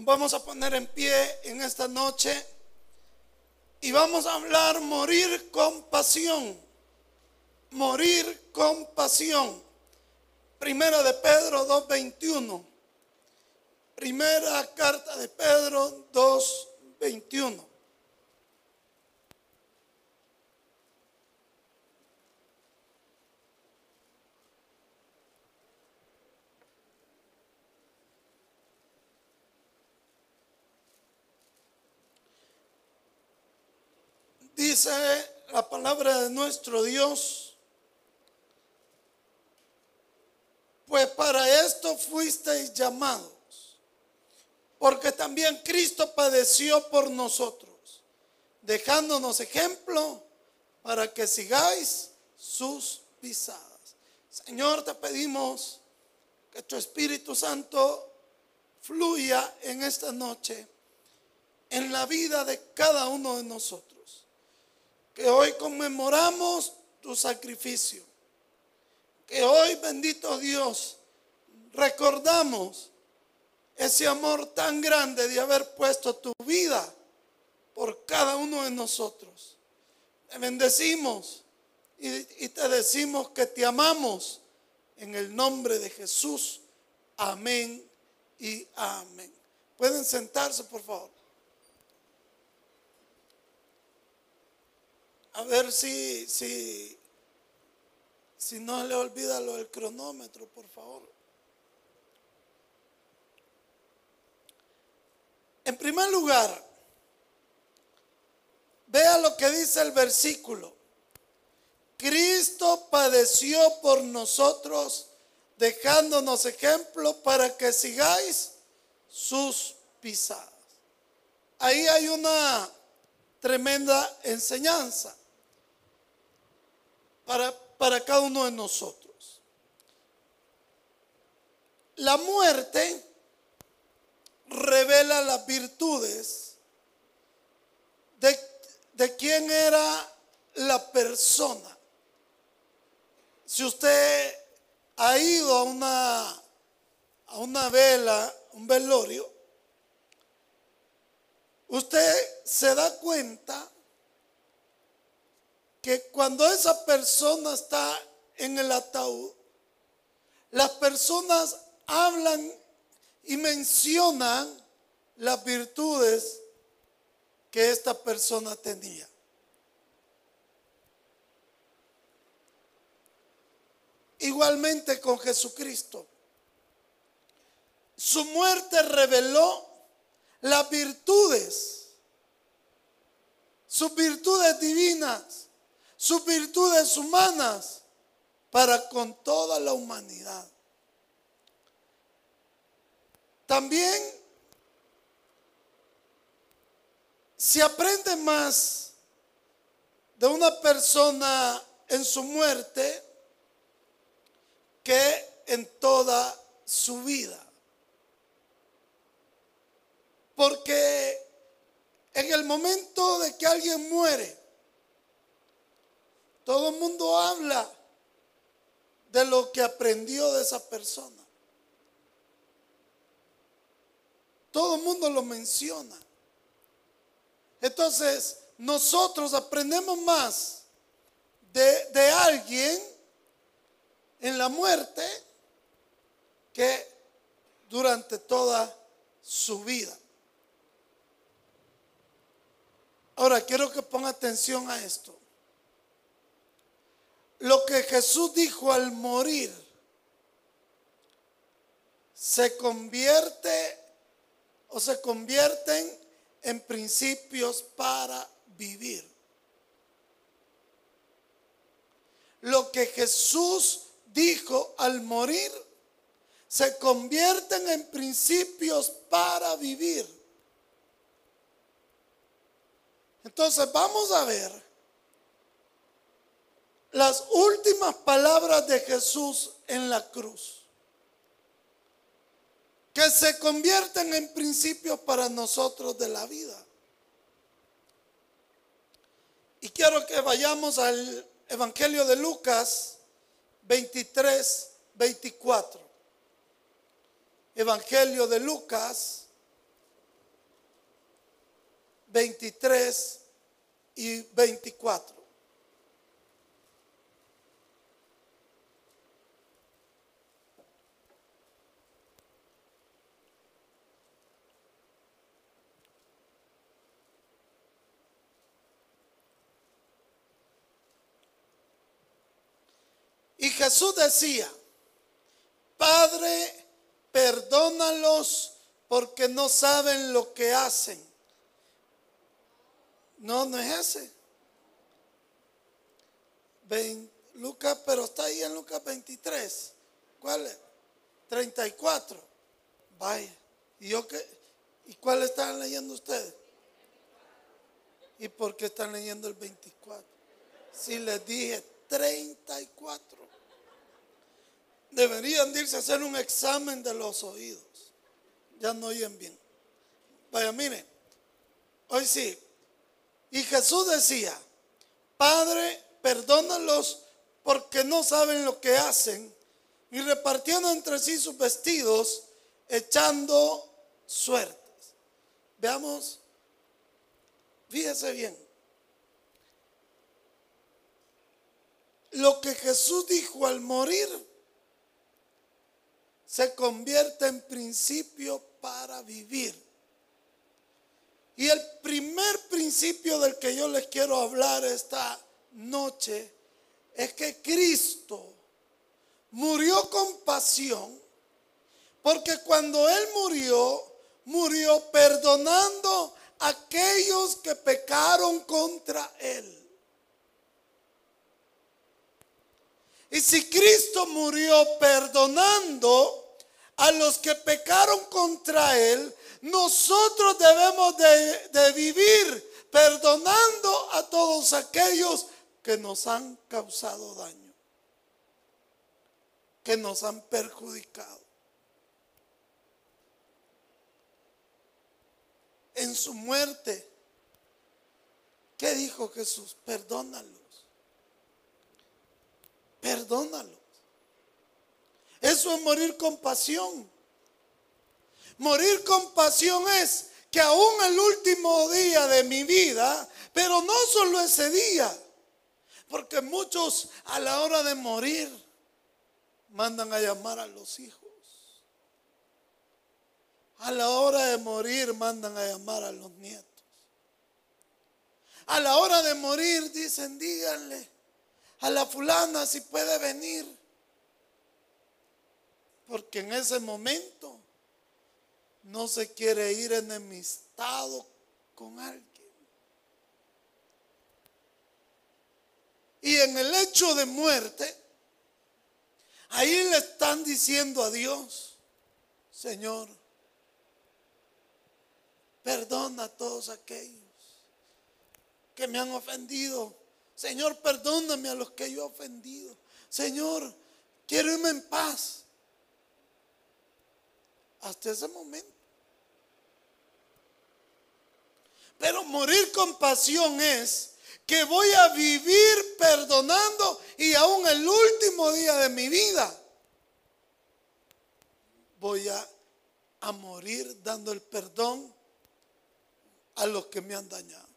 Vamos a poner en pie en esta noche y vamos a hablar morir con pasión. Morir con pasión. Primera de Pedro 2.21. Primera carta de Pedro 2.21. Dice la palabra de nuestro Dios, pues para esto fuisteis llamados, porque también Cristo padeció por nosotros, dejándonos ejemplo para que sigáis sus pisadas. Señor, te pedimos que tu Espíritu Santo fluya en esta noche en la vida de cada uno de nosotros que hoy conmemoramos tu sacrificio, que hoy, bendito Dios, recordamos ese amor tan grande de haber puesto tu vida por cada uno de nosotros. Te bendecimos y, te decimos que te amamos en el nombre de Jesús. Amén y amén. Pueden sentarse, por favor. A ver si, si, si no le olvida lo del cronómetro, por favor. En primer lugar, vea lo que dice el versículo. Cristo padeció por nosotros, dejándonos ejemplo para que sigáis sus pisadas. Ahí hay una tremenda enseñanza para, para cada uno de nosotros. La muerte revela las virtudes de, de quién era la persona. Si usted ha ido a una, a una vela, un velorio, usted se da cuenta que cuando esa persona está en el ataúd, las personas hablan y mencionan las virtudes que esta persona tenía. Igualmente con Jesucristo. Su muerte reveló las virtudes, sus virtudes divinas sus virtudes humanas para con toda la humanidad. También se aprende más de una persona en su muerte que en toda su vida. Porque en el momento de que alguien muere, todo el mundo habla de lo que aprendió de esa persona. Todo el mundo lo menciona. Entonces, nosotros aprendemos más de, de, alguien en la muerte que durante toda su vida. Ahora, quiero que ponga atención a esto lo que Jesús dijo al morir se convierte o se convierten en principios para vivir. Lo que Jesús dijo al morir se convierten en principios para vivir. Entonces vamos a ver las últimas palabras de Jesús en la cruz, que se convierten en principios para nosotros de la vida. Y quiero que vayamos al Evangelio de Lucas 23, 24. Evangelio de Lucas 23 y 24. Y Jesús decía, Padre, perdónalos porque no saben lo que hacen. No, no es ese. Lucas, pero está ahí en Lucas 23. ¿Cuál es? 34. Vaya. ¿Y qué? ¿Y cuál están leyendo ustedes? ¿Y por qué están leyendo el 24? Si les dije 34. Deberían irse a hacer un examen de los oídos. Ya no oyen bien. Vaya, mire. Hoy sí. Y Jesús decía, Padre, perdónalos porque no saben lo que hacen. Y repartiendo entre sí sus vestidos, echando suertes. Veamos, fíjese bien. Lo que Jesús dijo al morir se convierte en principio para vivir. Y el primer principio del que yo les quiero hablar esta noche es que Cristo murió con pasión, porque cuando Él murió, murió perdonando a aquellos que pecaron contra Él. Y si Cristo murió perdonando a los que pecaron contra Él, nosotros debemos de, vivir perdonando a todos aquellos que nos han causado daño, que nos han perjudicado. En su muerte, ¿qué dijo Jesús? Perdónalo perdónalos. Eso es morir con pasión. Morir con pasión es que aún el último día de mi vida, pero no solo ese día, porque muchos a la hora de morir mandan a llamar a los hijos. A la hora de morir mandan a llamar a los nietos. A la hora de morir dicen, díganle, a la fulana si puede venir. Porque en ese momento no se quiere ir enemistado con alguien. Y en el hecho de muerte, ahí le están diciendo a Dios, Señor, perdona a todos aquellos que me han ofendido Señor, perdóname a los que yo he ofendido. Señor, quiero irme en paz. Hasta ese momento. Pero morir con pasión es que voy a vivir perdonando y aún el último día de mi vida voy a, a morir dando el perdón a los que me han dañado.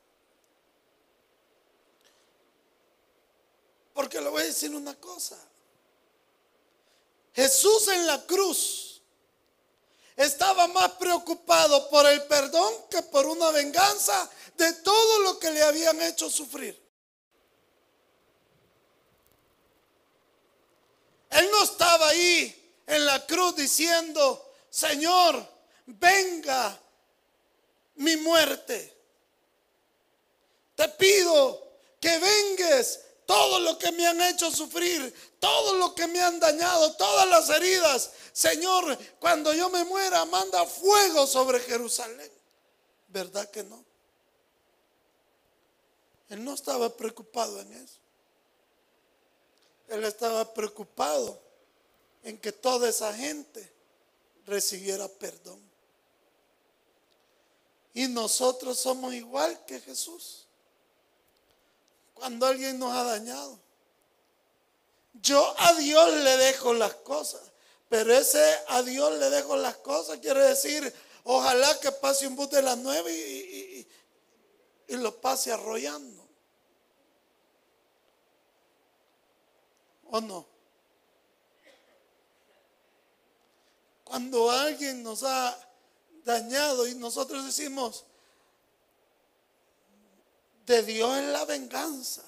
Porque le voy a decir una cosa. Jesús en la cruz estaba más preocupado por el perdón que por una venganza de todo lo que le habían hecho sufrir. Él no estaba ahí en la cruz diciendo, Señor, venga mi muerte. Te pido que vengues todo lo que me han hecho sufrir, todo lo que me han dañado, todas las heridas. Señor, cuando yo me muera, manda fuego sobre Jerusalén. ¿Verdad que no? Él no estaba preocupado en eso. Él estaba preocupado en que toda esa gente recibiera perdón. Y nosotros somos igual que Jesús cuando alguien nos ha dañado. Yo a Dios le dejo las cosas, pero ese a Dios le dejo las cosas quiere decir, ojalá que pase un bus de las nueve y, y lo pase arrollando. ¿O no? Cuando alguien nos ha dañado y nosotros decimos, de Dios es la venganza.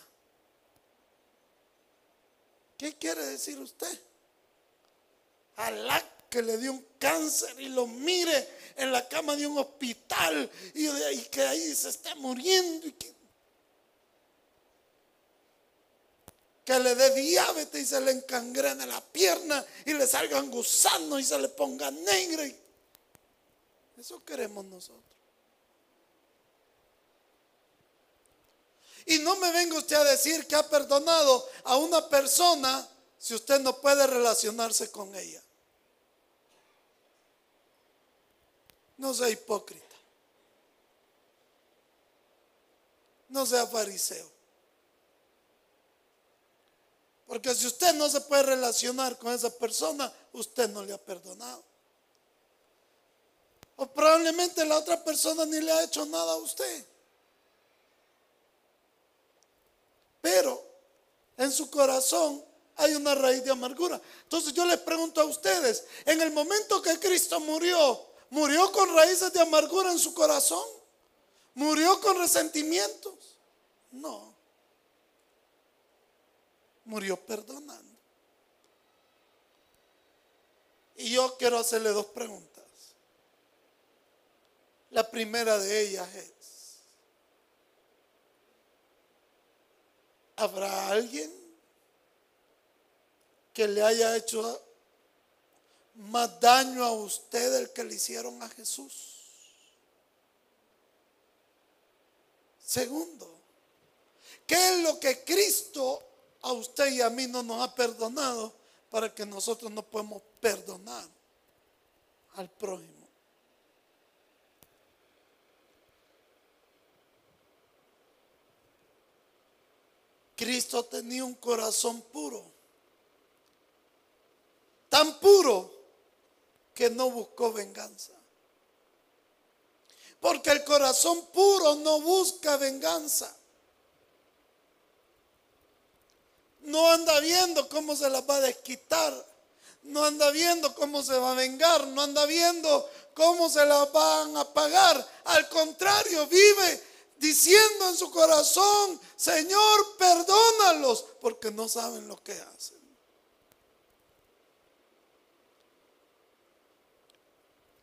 ¿Qué quiere decir usted? Alá que le dio un cáncer y lo mire en la cama de un hospital y, que ahí se está muriendo y que, que le dé diabetes y se le encangrene la pierna y le salgan gusanos y se le ponga negra. Eso queremos nosotros. Y no me venga usted a decir que ha perdonado a una persona si usted no puede relacionarse con ella. No sea hipócrita. No sea fariseo. Porque si usted no se puede relacionar con esa persona, usted no le ha perdonado. O probablemente la otra persona ni le ha hecho nada a usted. Pero en su corazón hay una raíz de amargura. Entonces yo les pregunto a ustedes, en el momento que Cristo murió, ¿murió con raíces de amargura en su corazón? ¿Murió con resentimientos? No. Murió perdonando. Y yo quiero hacerle dos preguntas. La primera de ellas es, ¿habrá alguien que le haya hecho más daño a usted del que le hicieron a Jesús? Segundo, ¿qué es lo que Cristo a usted y a mí no nos ha perdonado para que nosotros no podemos perdonar al prójimo? Cristo tenía un corazón puro tan puro que no buscó venganza. Porque el corazón puro no busca venganza. No anda viendo cómo se la va a desquitar. No anda viendo cómo se va a vengar. No anda viendo cómo se la van a pagar. Al contrario, vive diciendo en su corazón, Señor, perdónalos, porque no saben lo que hacen.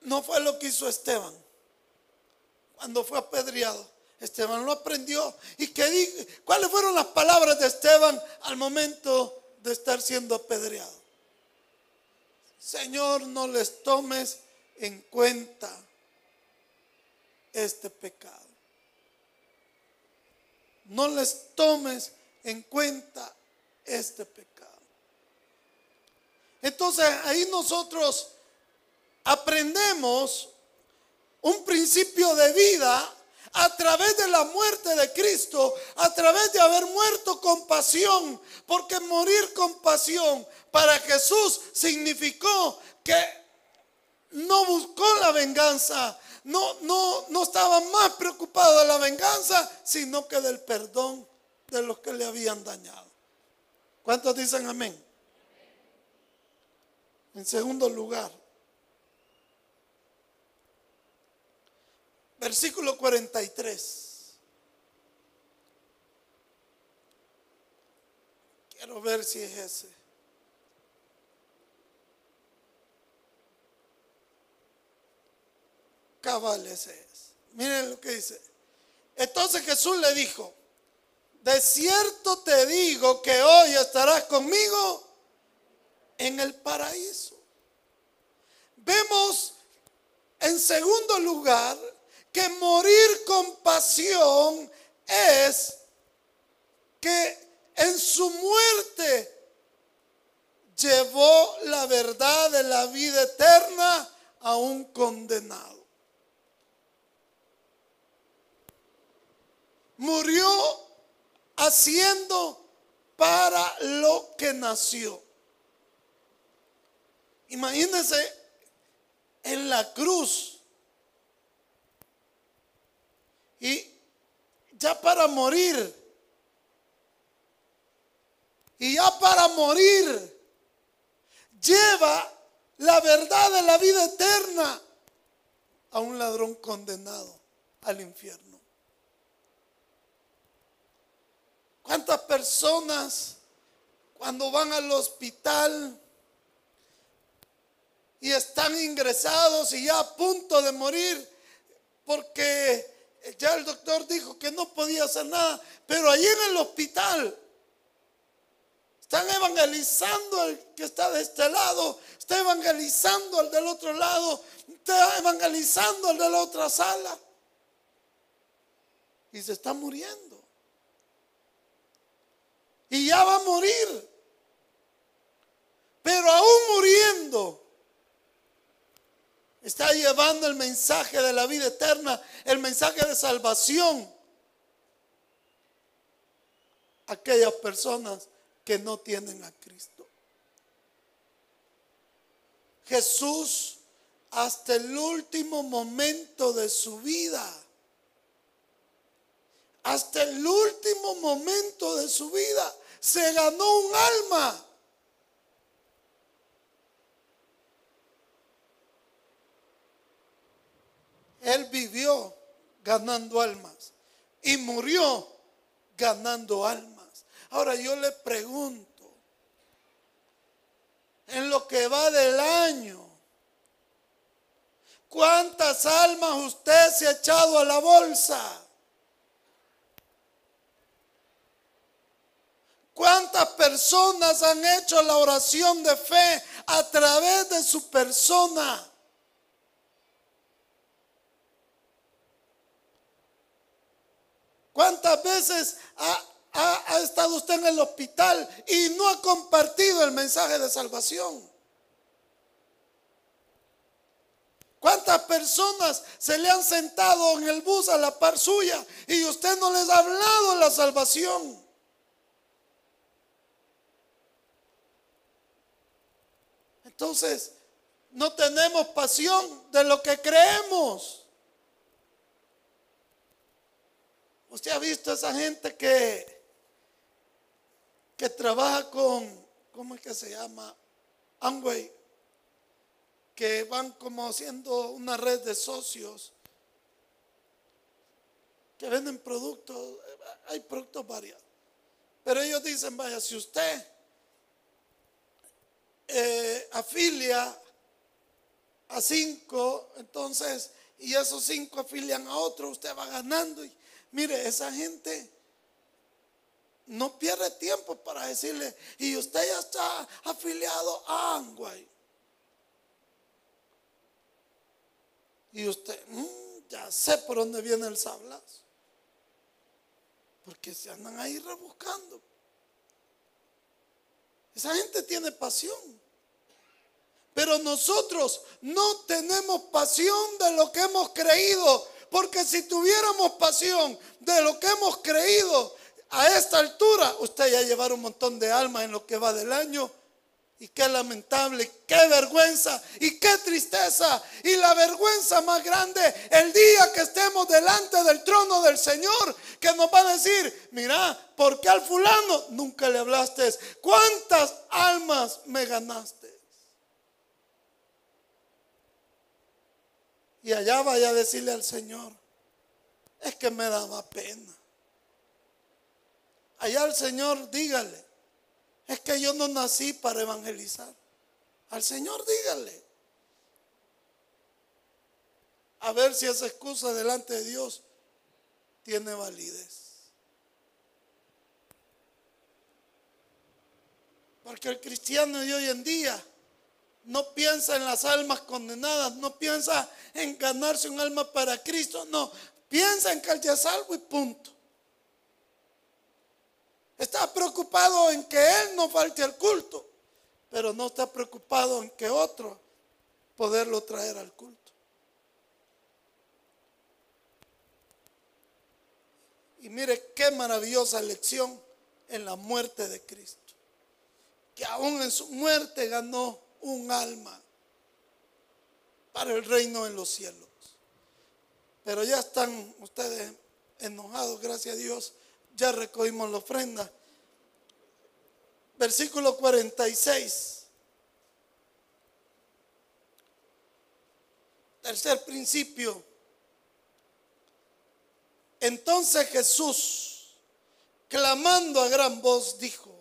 No fue lo que hizo Esteban cuando fue apedreado. Esteban lo aprendió. ¿Y qué ¿Cuáles fueron las palabras de Esteban al momento de estar siendo apedreado? Señor, no les tomes en cuenta este pecado. No les tomes en cuenta este pecado. Entonces ahí nosotros aprendemos un principio de vida a través de la muerte de Cristo, a través de haber muerto con pasión, porque morir con pasión para Jesús significó que no buscó la venganza, no, no, no estaba más preocupado de la venganza, sino que del perdón de los que le habían dañado. ¿Cuántos dicen amén? En segundo lugar, versículo 43. Quiero ver si es ese. Cabal ese es. Miren lo que dice. Entonces Jesús le dijo, de cierto te digo que hoy estarás conmigo en el paraíso. Vemos en segundo lugar que morir con pasión es que en su muerte llevó la verdad de la vida eterna a un condenado. Murió haciendo para lo que nació. Imagínense en la cruz y ya para morir. Y ya para morir lleva la verdad de la vida eterna a un ladrón condenado al infierno. ¿Cuántas personas cuando van al hospital y están ingresados y ya a punto de morir porque ya el doctor dijo que no podía hacer nada, pero allí en el hospital están evangelizando al que está de este lado, está evangelizando al del otro lado, está evangelizando al de la otra sala. Y se está muriendo. Y ya va a morir. Pero aún muriendo, está llevando el mensaje de la vida eterna, el mensaje de salvación a aquellas personas que no tienen a Cristo. Jesús hasta el último momento de su vida, hasta el último momento de su vida, se ganó un alma. Él vivió ganando almas y murió ganando almas. Ahora yo le pregunto, en lo que va del año, ¿cuántas almas usted se ha echado a la bolsa? ¿Cuántas personas han hecho la oración de fe a través de su persona? ¿Cuántas veces ha, estado usted en el hospital y no ha compartido el mensaje de salvación? ¿Cuántas personas se le han sentado en el bus a la par suya y usted no les ha hablado la salvación? Entonces, no tenemos pasión de lo que creemos. Usted ha visto a esa gente que que trabaja con, ¿cómo es que se llama? Amway, que van como haciendo una red de socios que venden productos, hay productos varios. Pero ellos dicen, vaya, si usted eh, afilia a cinco, entonces, y esos cinco afilian a otro, usted va ganando. Y mire, esa gente no pierde tiempo para decirle, y usted ya está afiliado a Angway. Y usted, mm, ya sé por dónde viene el sablazo. Porque se andan ahí rebuscando. Esa gente tiene pasión. Pero nosotros no tenemos pasión de lo que hemos creído. Porque si tuviéramos pasión de lo que hemos creído, a esta altura usted ya llevar un montón de almas en lo que va del año. Y qué lamentable, qué vergüenza y qué tristeza. Y la vergüenza más grande el día que estemos delante del trono del Señor, que nos va a decir, mira, ¿por qué al fulano nunca le hablaste? ¿Cuántas almas me ganaste? Y allá vaya a decirle al Señor, es que me daba pena. Allá al Señor dígale, es que yo no nací para evangelizar. Al Señor dígale. A ver si esa excusa delante de Dios tiene validez. Porque el cristiano de hoy en día no piensa en las almas condenadas, no piensa en ganarse un alma para Cristo, no, piensa en que él ya salvo y punto. Está preocupado en que Él no falte al culto, pero no está preocupado en que otro poderlo traer al culto. Y mire qué maravillosa lección en la muerte de Cristo. Que aún en su muerte ganó un alma para el reino en los cielos. Pero ya están ustedes enojados, gracias a Dios, ya recogimos la ofrenda. Versículo 46. Tercer principio. Entonces Jesús, clamando a gran voz, dijo,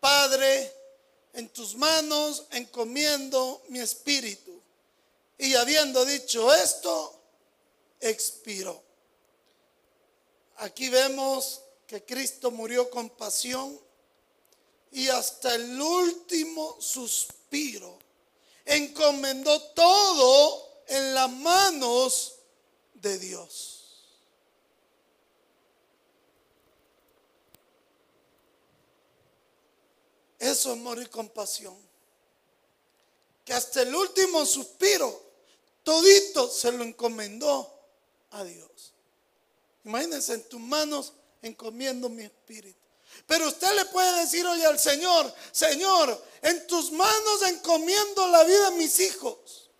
Padre, en tus manos encomiendo mi espíritu. Y habiendo dicho esto, expiró. Aquí vemos que Cristo murió con pasión y hasta el último suspiro encomendó todo en las manos de Dios. Eso es morir con pasión. Que hasta el último suspiro, todito se lo encomendó a Dios. Imagínense en tus manos encomiendo mi espíritu. Pero usted le puede decir hoy al Señor, Señor, en tus manos encomiendo la vida de mis hijos.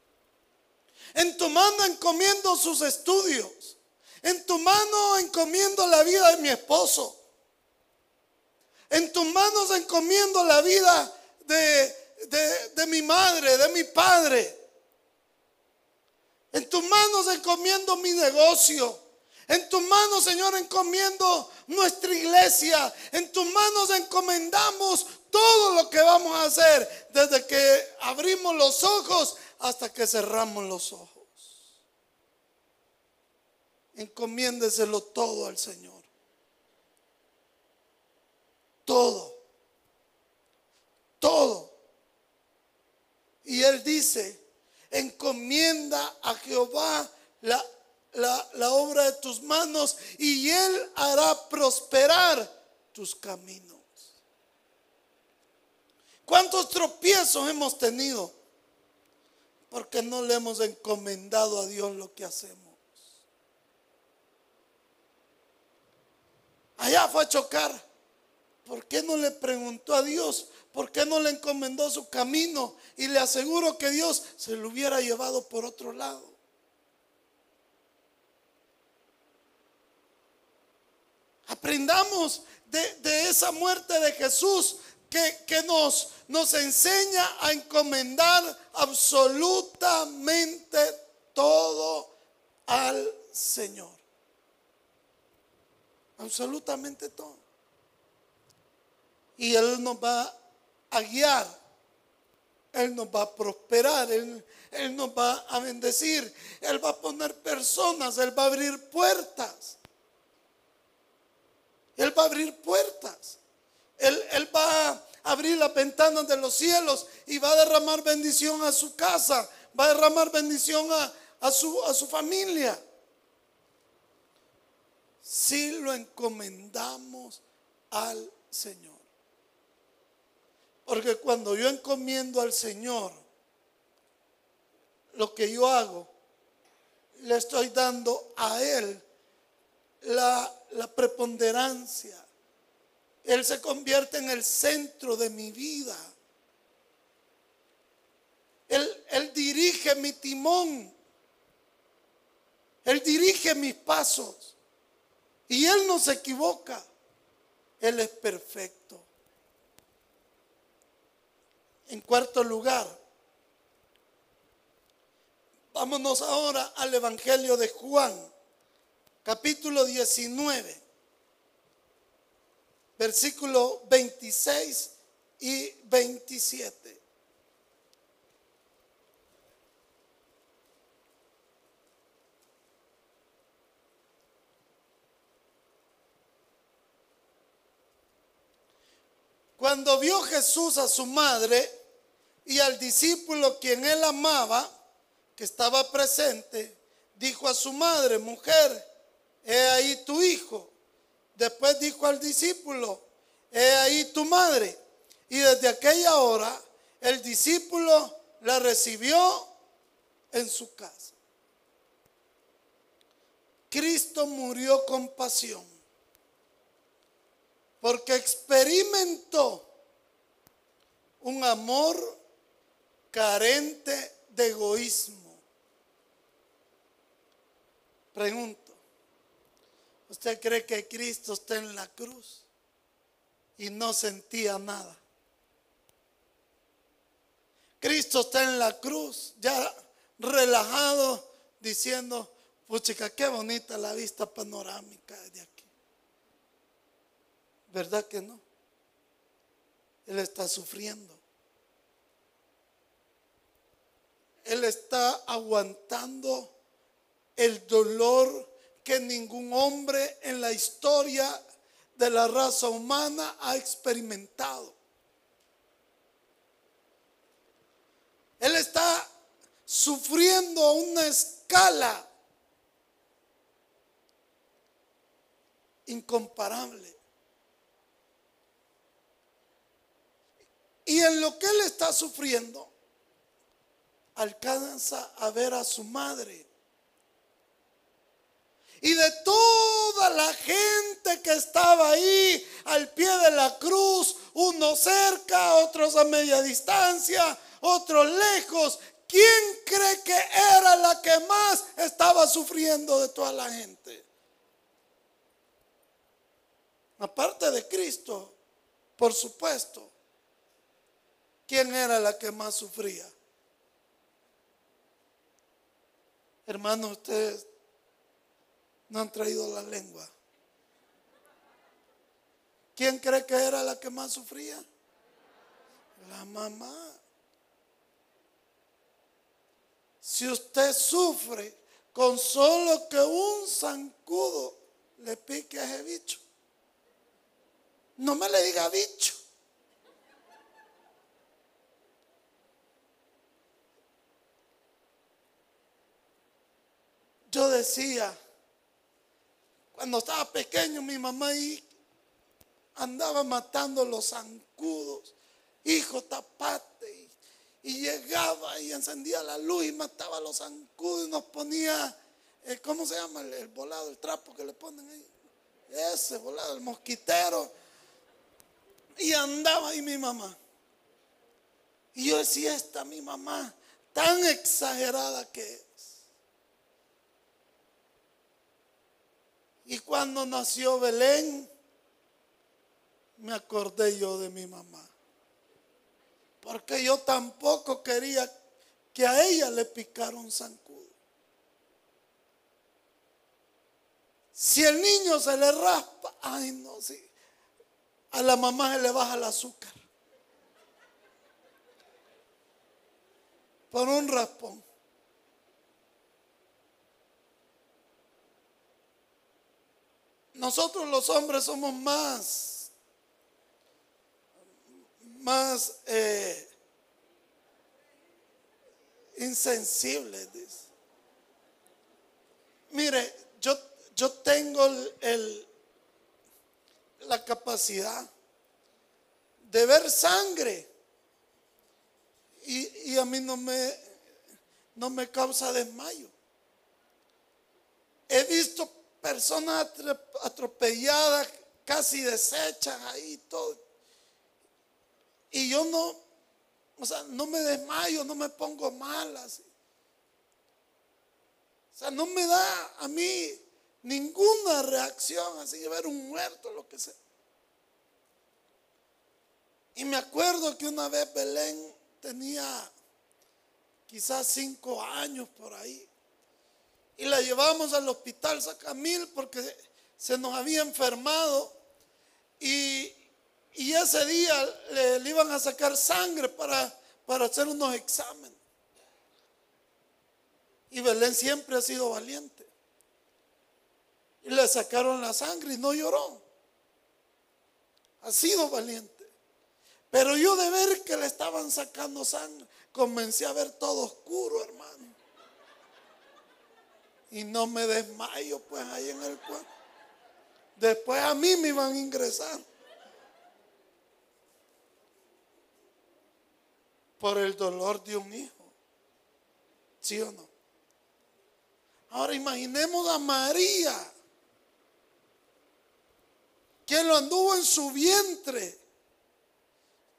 En tu mano encomiendo sus estudios. En tu mano encomiendo la vida de mi esposo. En tus manos encomiendo la vida de, de mi madre, de mi padre. En tus manos encomiendo mi negocio. En tus manos, Señor, encomiendo nuestra iglesia. En tus manos encomendamos todo lo que vamos a hacer desde que abrimos los ojos hasta que cerramos los ojos. Encomiéndeselo todo al Señor. Todo. Todo. Y Él dice, encomienda a Jehová la la, obra de tus manos y Él hará prosperar tus caminos. ¿Cuántos tropiezos hemos tenido? Porque no le hemos encomendado a Dios lo que hacemos. Allá fue a chocar. ¿Por qué no le preguntó a Dios? ¿Por qué no le encomendó su camino? Y le aseguro que Dios se lo hubiera llevado por otro lado. Aprendamos de, esa muerte de Jesús que, nos, nos enseña a encomendar absolutamente todo al Señor. Absolutamente todo. Y Él nos va a guiar. Él nos va a prosperar. Él, él nos va a bendecir. Él va a poner personas. Él va a abrir puertas. Él va a abrir puertas. Él, va a abrir las ventanas de los cielos y va a derramar bendición a su casa. Va a derramar bendición a, su, a su familia. Si lo encomendamos al Señor. Porque cuando yo encomiendo al Señor lo que yo hago, le estoy dando a Él la la preponderancia. Él se convierte en el centro de mi vida. Él, él dirige mi timón. Él dirige mis pasos. Y Él no se equivoca. Él es perfecto. En cuarto lugar, vámonos ahora al Evangelio de Juan capítulo 19, versículo 26 y 27. Cuando vio Jesús a su madre y al discípulo quien él amaba, que estaba presente, dijo a su madre, mujer, he ahí tu hijo. Después dijo al discípulo, he ahí tu madre. Y desde aquella hora el discípulo la recibió en su casa. Cristo murió con pasión porque experimentó un amor carente de egoísmo. Pregunto, ¿Usted cree que Cristo está en la cruz y no sentía nada? Cristo está en la cruz, ya relajado, diciendo, puchica, qué bonita la vista panorámica de aquí. ¿Verdad que no? Él está sufriendo. Él está aguantando el dolor que ningún hombre en la historia de la raza humana ha experimentado. Él está sufriendo a una escala incomparable. Y en lo que él está sufriendo, alcanza a ver a su madre. Y de toda la gente que estaba ahí al pie de la cruz, unos cerca, otros a media distancia, otros lejos, ¿quién cree que era la que más estaba sufriendo de toda la gente? Aparte de Cristo, por supuesto. ¿Quién era la que más sufría? Hermanos, ustedes no han traído la lengua. ¿Quién cree que era la que más sufría? La mamá. Si usted sufre con solo que un zancudo le pique a ese bicho, no me le diga bicho. Yo decía, cuando estaba pequeño, mi mamá ahí andaba matando los zancudos. Hijo, tapate. Y, llegaba y encendía la luz y mataba los zancudos y nos ponía, eh, ¿cómo se llama? El, el, volado, el trapo que le ponen ahí. Ese volado, el mosquitero. Y andaba ahí mi mamá. Y yo decía, esta mi mamá, tan exagerada que Y cuando nació Belén, me acordé yo de mi mamá. Porque yo tampoco quería que a ella le picara un zancudo. Si el niño se le raspa, ay no. A la mamá se le baja el azúcar. Por un raspón. Nosotros los hombres somos más, más eh, insensibles. Mire, yo, yo tengo el, la capacidad de ver sangre y, y, a mí no me, no me causa desmayo. He visto personas atropelladas, casi deshechas ahí todo. Y yo no, o sea, no me desmayo, no me pongo mal así. O sea, no me da a mí ninguna reacción así de ver un muerto, lo que sea. Y me acuerdo que una vez Belén tenía quizás cinco años por ahí y la llevamos al hospital Sacamil porque se nos había enfermado y, ese día le, iban a sacar sangre para, para hacer unos exámenes. Y Belén siempre ha sido valiente. Y le sacaron la sangre y no lloró. Ha sido valiente. Pero yo de ver que le estaban sacando sangre, comencé a ver todo oscuro, hermano y no me desmayo pues ahí en el cuerpo. Después a mí me iban a ingresar. Por el dolor de un hijo. ¿Sí o no? Ahora imaginemos a María. Quien lo anduvo en su vientre.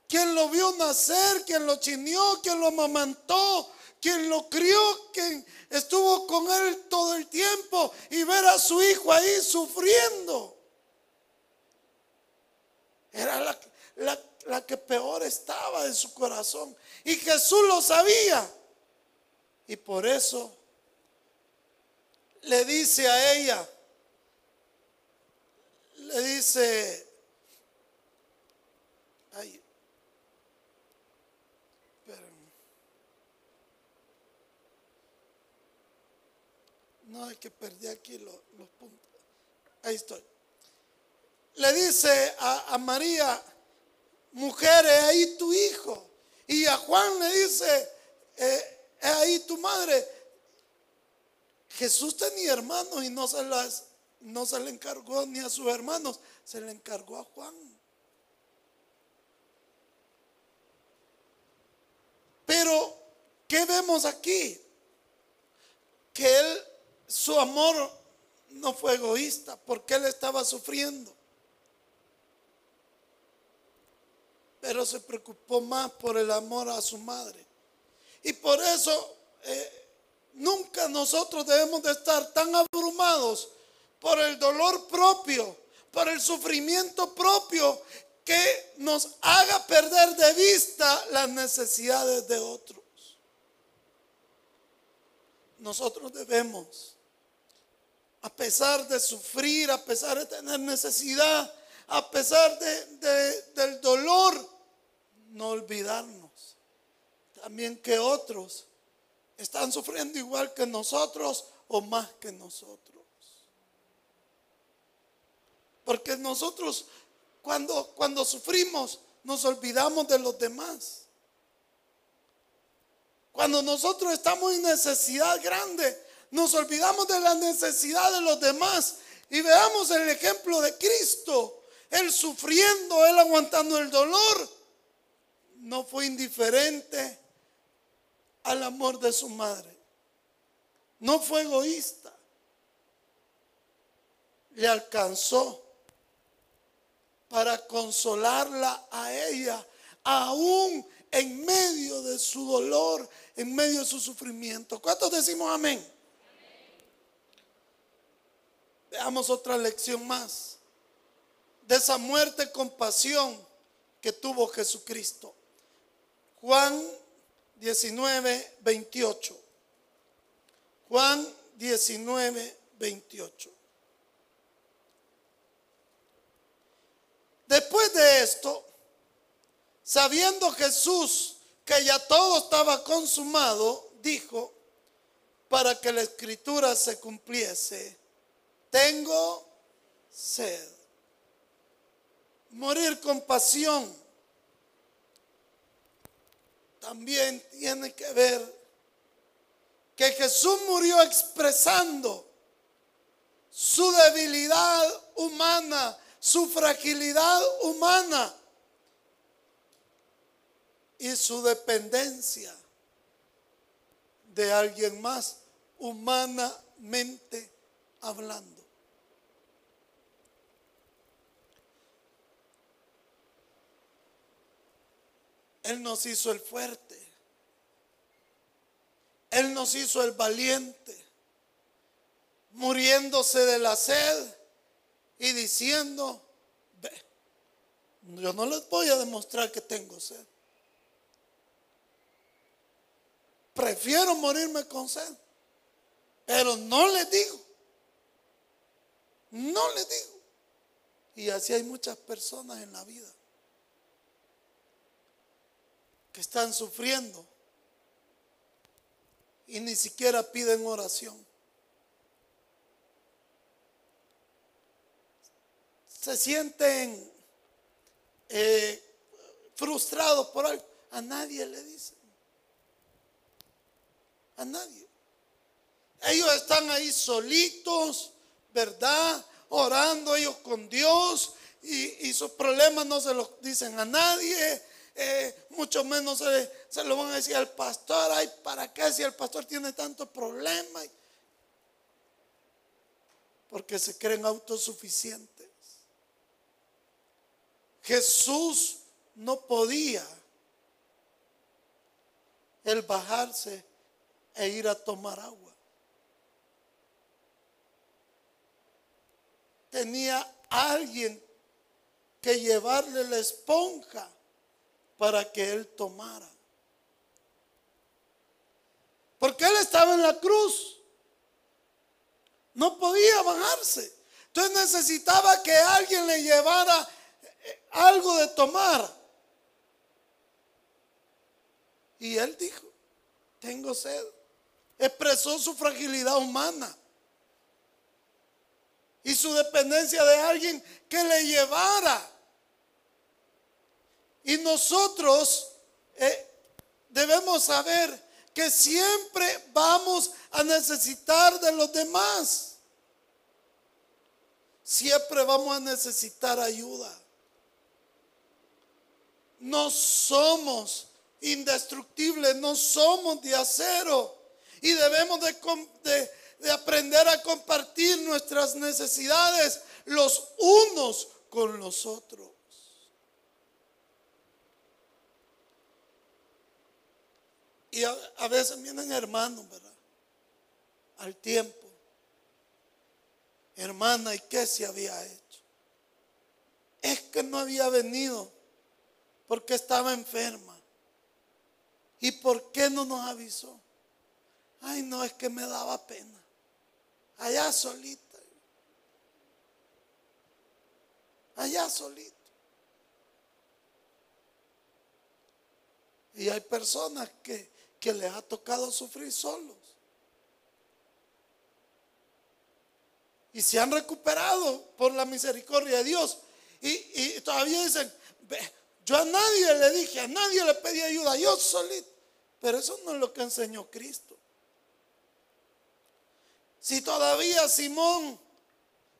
Quien lo vio nacer, quien lo chineó, quien lo amamantó, quien lo crió, quien estuvo con él todo el tiempo y ver a su hijo ahí sufriendo. Era la, la, la que peor estaba en su corazón. Y Jesús lo sabía. Y por eso le dice a ella, le dice, ay, No, hay que perder aquí los, puntos. Ahí estoy. Le dice a, María, mujer, es ahí tu hijo. Y a Juan le dice, eh, es ahí tu madre. Jesús tenía hermanos y no se, las, no se le encargó ni a sus hermanos, se le encargó a Juan. Pero, ¿qué vemos aquí? Que él su amor no fue egoísta porque él estaba sufriendo. Pero se preocupó más por el amor a su madre. Y por eso eh, nunca nosotros debemos de estar tan abrumados por el dolor propio, por el sufrimiento propio, que nos haga perder de vista las necesidades de otros. Nosotros debemos a pesar de sufrir, a pesar de tener necesidad, a pesar de, del dolor, no olvidarnos también que otros están sufriendo igual que nosotros o más que nosotros. Porque nosotros cuando, cuando sufrimos nos olvidamos de los demás. Cuando nosotros estamos en necesidad grande, nos olvidamos de la necesidad de los demás y veamos el ejemplo de Cristo. Él sufriendo, él aguantando el dolor, no fue indiferente al amor de su madre. No fue egoísta. Le alcanzó para consolarla a ella, aún en medio de su dolor, en medio de su sufrimiento. ¿Cuántos decimos amén? Veamos otra lección más de esa muerte con pasión que tuvo Jesucristo. Juan 19, 28. Juan 19, 28. Después de esto, sabiendo Jesús que ya todo estaba consumado, dijo, para que la escritura se cumpliese, tengo sed. Morir con pasión también tiene que ver que Jesús murió expresando su debilidad humana, su fragilidad humana y su dependencia de alguien más humanamente hablando. Él nos hizo el fuerte. Él nos hizo el valiente, muriéndose de la sed y diciendo, ve, yo no les voy a demostrar que tengo sed. Prefiero morirme con sed, pero no les digo, no les digo. Y así hay muchas personas en la vida que están sufriendo y ni siquiera piden oración. Se sienten eh, frustrados por algo. A nadie le dicen. A nadie. Ellos están ahí solitos, ¿verdad? Orando ellos con Dios y, y sus problemas no se los dicen a nadie eh, mucho menos se, lo van a decir al pastor, ay, ¿para qué si el pastor tiene tantos problemas? Porque se creen autosuficientes. Jesús no podía el bajarse e ir a tomar agua. Tenía alguien que llevarle la esponja para que él tomara. Porque él estaba en la cruz. No podía bajarse. Entonces necesitaba que alguien le llevara eh, algo de tomar. Y él dijo, tengo sed. Expresó su fragilidad humana y su dependencia de alguien que le llevara. Y nosotros eh, debemos saber que siempre vamos a necesitar de los demás. Siempre vamos a necesitar ayuda. No somos indestructibles, no somos de acero. Y debemos de, de aprender a compartir nuestras necesidades los unos con los otros. Y a, veces vienen hermanos, ¿verdad? Al tiempo. Hermana, ¿y qué se había hecho? Es que no había venido porque estaba enferma. ¿Y por qué no nos avisó? Ay, no, es que me daba pena. Allá solita. Allá solito. Y hay personas que que les ha tocado sufrir solos. Y se han recuperado por la misericordia de Dios. Y, todavía dicen, yo a nadie le dije, a nadie le pedí ayuda, yo solito. Pero eso no es lo que enseñó Cristo. Si todavía Simón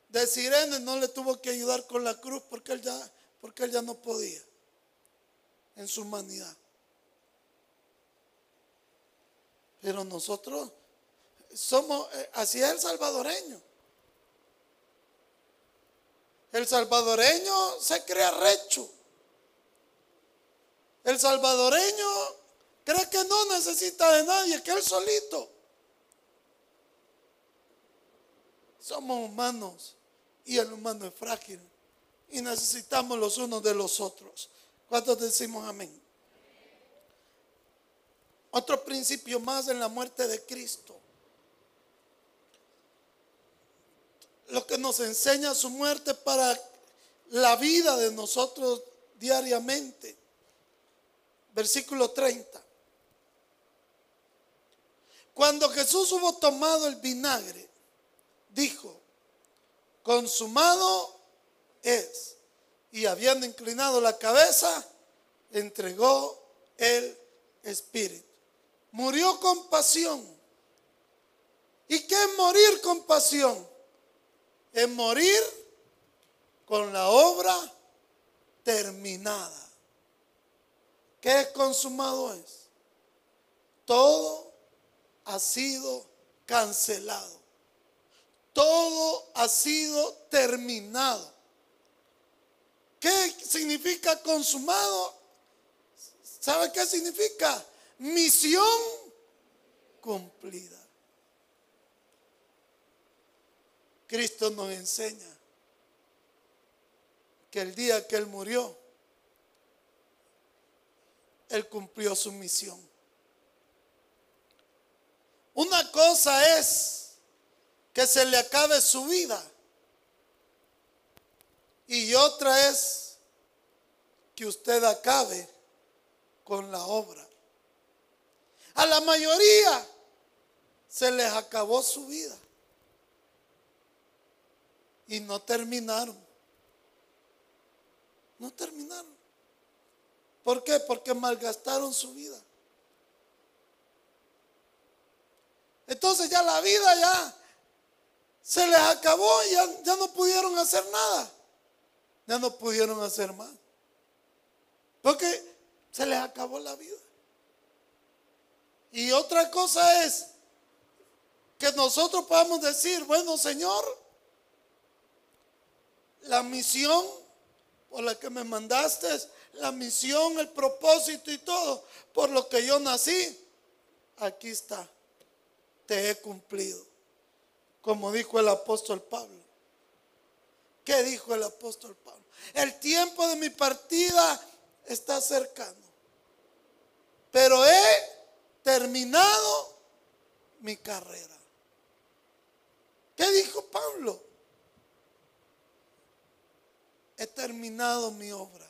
de Sirene no le tuvo que ayudar con la cruz porque él ya, porque él ya no podía en su humanidad. Pero nosotros somos, eh, así es el salvadoreño. El salvadoreño se crea recho. El salvadoreño cree que no necesita de nadie, que él solito. Somos humanos y el humano es frágil y necesitamos los unos de los otros. ¿Cuántos decimos amén? Otro principio más en la muerte de Cristo. Lo que nos enseña su muerte para la vida de nosotros diariamente. Versículo 30. Cuando Jesús hubo tomado el vinagre, dijo, consumado es. Y habiendo inclinado la cabeza, entregó el Espíritu murió con pasión. ¿Y qué es morir con pasión? Es morir con la obra terminada. ¿Qué es consumado es? Todo ha sido cancelado. Todo ha sido terminado. ¿Qué significa consumado? ¿Sabe qué significa? Misión cumplida. Cristo nos enseña que el día que Él murió, Él cumplió su misión. Una cosa es que se le acabe su vida y otra es que usted acabe con la obra. A la mayoría se les acabó su vida. Y no terminaron. No terminaron. ¿Por qué? Porque malgastaron su vida. Entonces ya la vida ya se les acabó ya, ya no pudieron hacer nada. Ya no pudieron hacer más. Porque se les acabó la vida. Y otra cosa es que nosotros podamos decir, bueno Señor, la misión por la que me mandaste, la misión, el propósito y todo, por lo que yo nací, aquí está. te he cumplido. Como dijo el apóstol Pablo. ¿Qué dijo el apóstol Pablo? El tiempo de mi partida está cercano. Pero he terminado mi carrera. ¿Qué dijo Pablo? He terminado mi obra.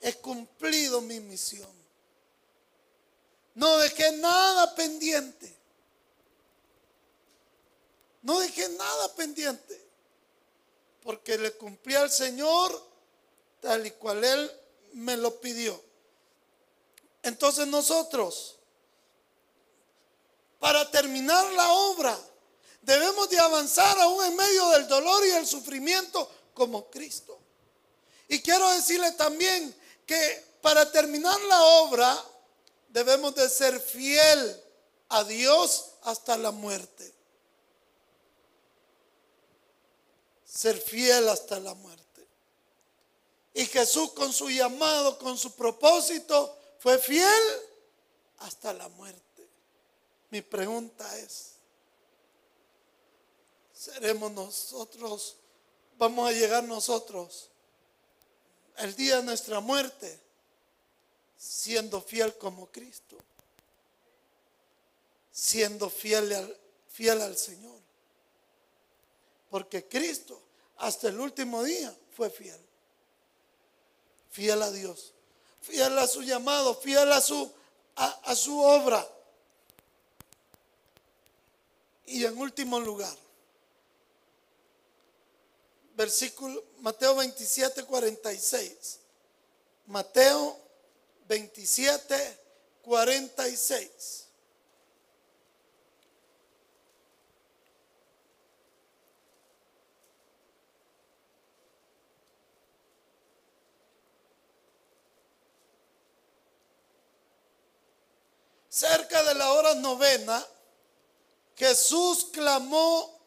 He cumplido mi misión. No dejé nada pendiente. No dejé nada pendiente. Porque le cumplí al Señor tal y cual Él me lo pidió. Entonces nosotros, para terminar la obra, debemos de avanzar aún en medio del dolor y el sufrimiento como Cristo. Y quiero decirle también que para terminar la obra debemos de ser fiel a Dios hasta la muerte. Ser fiel hasta la muerte. Y Jesús con su llamado, con su propósito, fue fiel hasta la muerte. Mi pregunta es, ¿seremos nosotros vamos a llegar nosotros el día de nuestra muerte siendo fiel como Cristo, siendo fiel al, fiel al Señor. Porque Cristo hasta el último día fue fiel. Fiel a Dios, fiel a su llamado, fiel a su, a su obra. Y en último lugar, versículo Mateo 27, 46. Mateo 27, 46. Cerca de la hora novena, Jesús clamó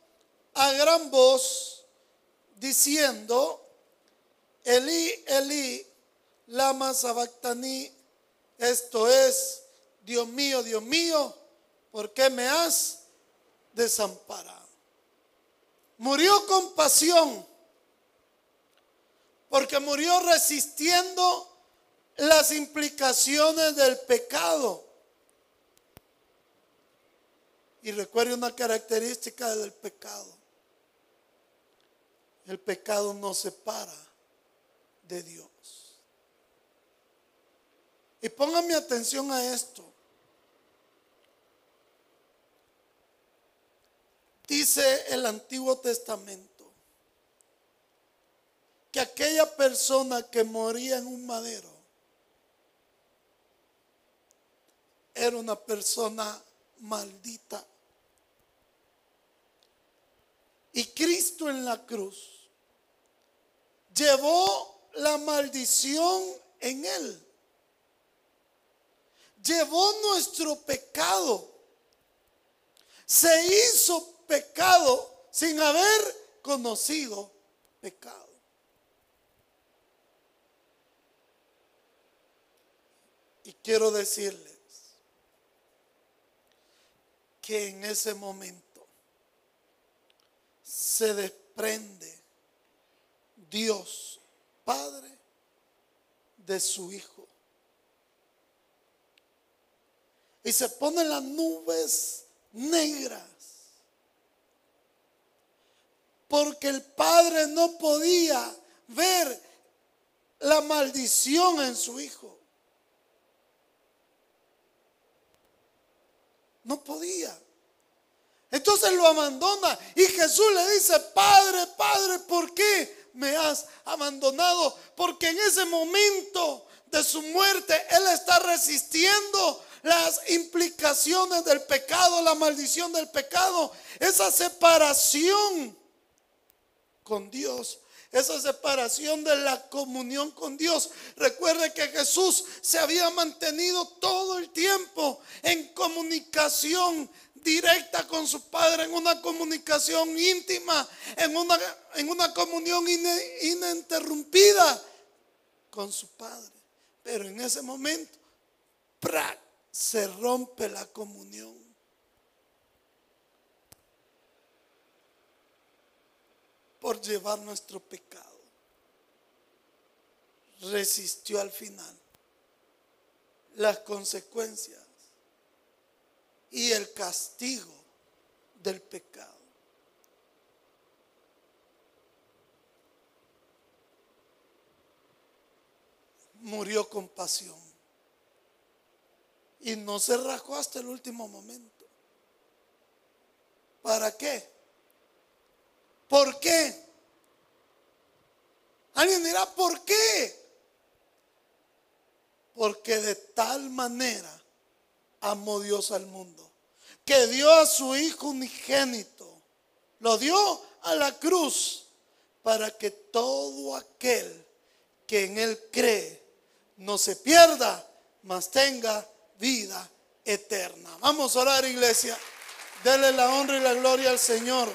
a gran voz diciendo, Elí, Elí, lama sabactaní, esto es, Dios mío, Dios mío, ¿por qué me has desamparado? Murió con pasión, porque murió resistiendo las implicaciones del pecado. Y recuerde una característica del pecado el pecado nos separa de Dios. Y póngame atención a esto. Dice el Antiguo Testamento que aquella persona que moría en un madero era una persona maldita. Y Cristo en la cruz llevó la maldición en él. Llevó nuestro pecado. Se hizo pecado sin haber conocido pecado. Y quiero decirles que en ese momento se desprende Dios Padre de su Hijo. Y se ponen las nubes negras. Porque el Padre no podía ver la maldición en su Hijo. No podía. Entonces lo abandona y Jesús le dice, Padre, Padre, ¿por qué me has abandonado. Porque en ese momento de su muerte, Él está resistiendo las implicaciones del pecado, la maldición del pecado, esa separación con Dios esa separación de la comunión con Dios. Recuerde que Jesús se había mantenido todo el tiempo en comunicación directa con su Padre, en una comunicación íntima, en una, en una comunión ininterrumpida con su Padre. Pero en ese momento, ¡prac! se rompe la comunión. por llevar nuestro pecado. Resistió al final las consecuencias y el castigo del pecado. Murió con pasión y no se rajó hasta el último momento. ¿Para qué? ¿Por qué? Alguien dirá, ¿por qué? Porque de tal manera amó Dios al mundo, que dio a su Hijo unigénito, lo dio a la cruz para que todo aquel que en Él cree no se pierda, mas tenga vida eterna. Vamos a orar, iglesia. Dele la honra y la gloria al Señor.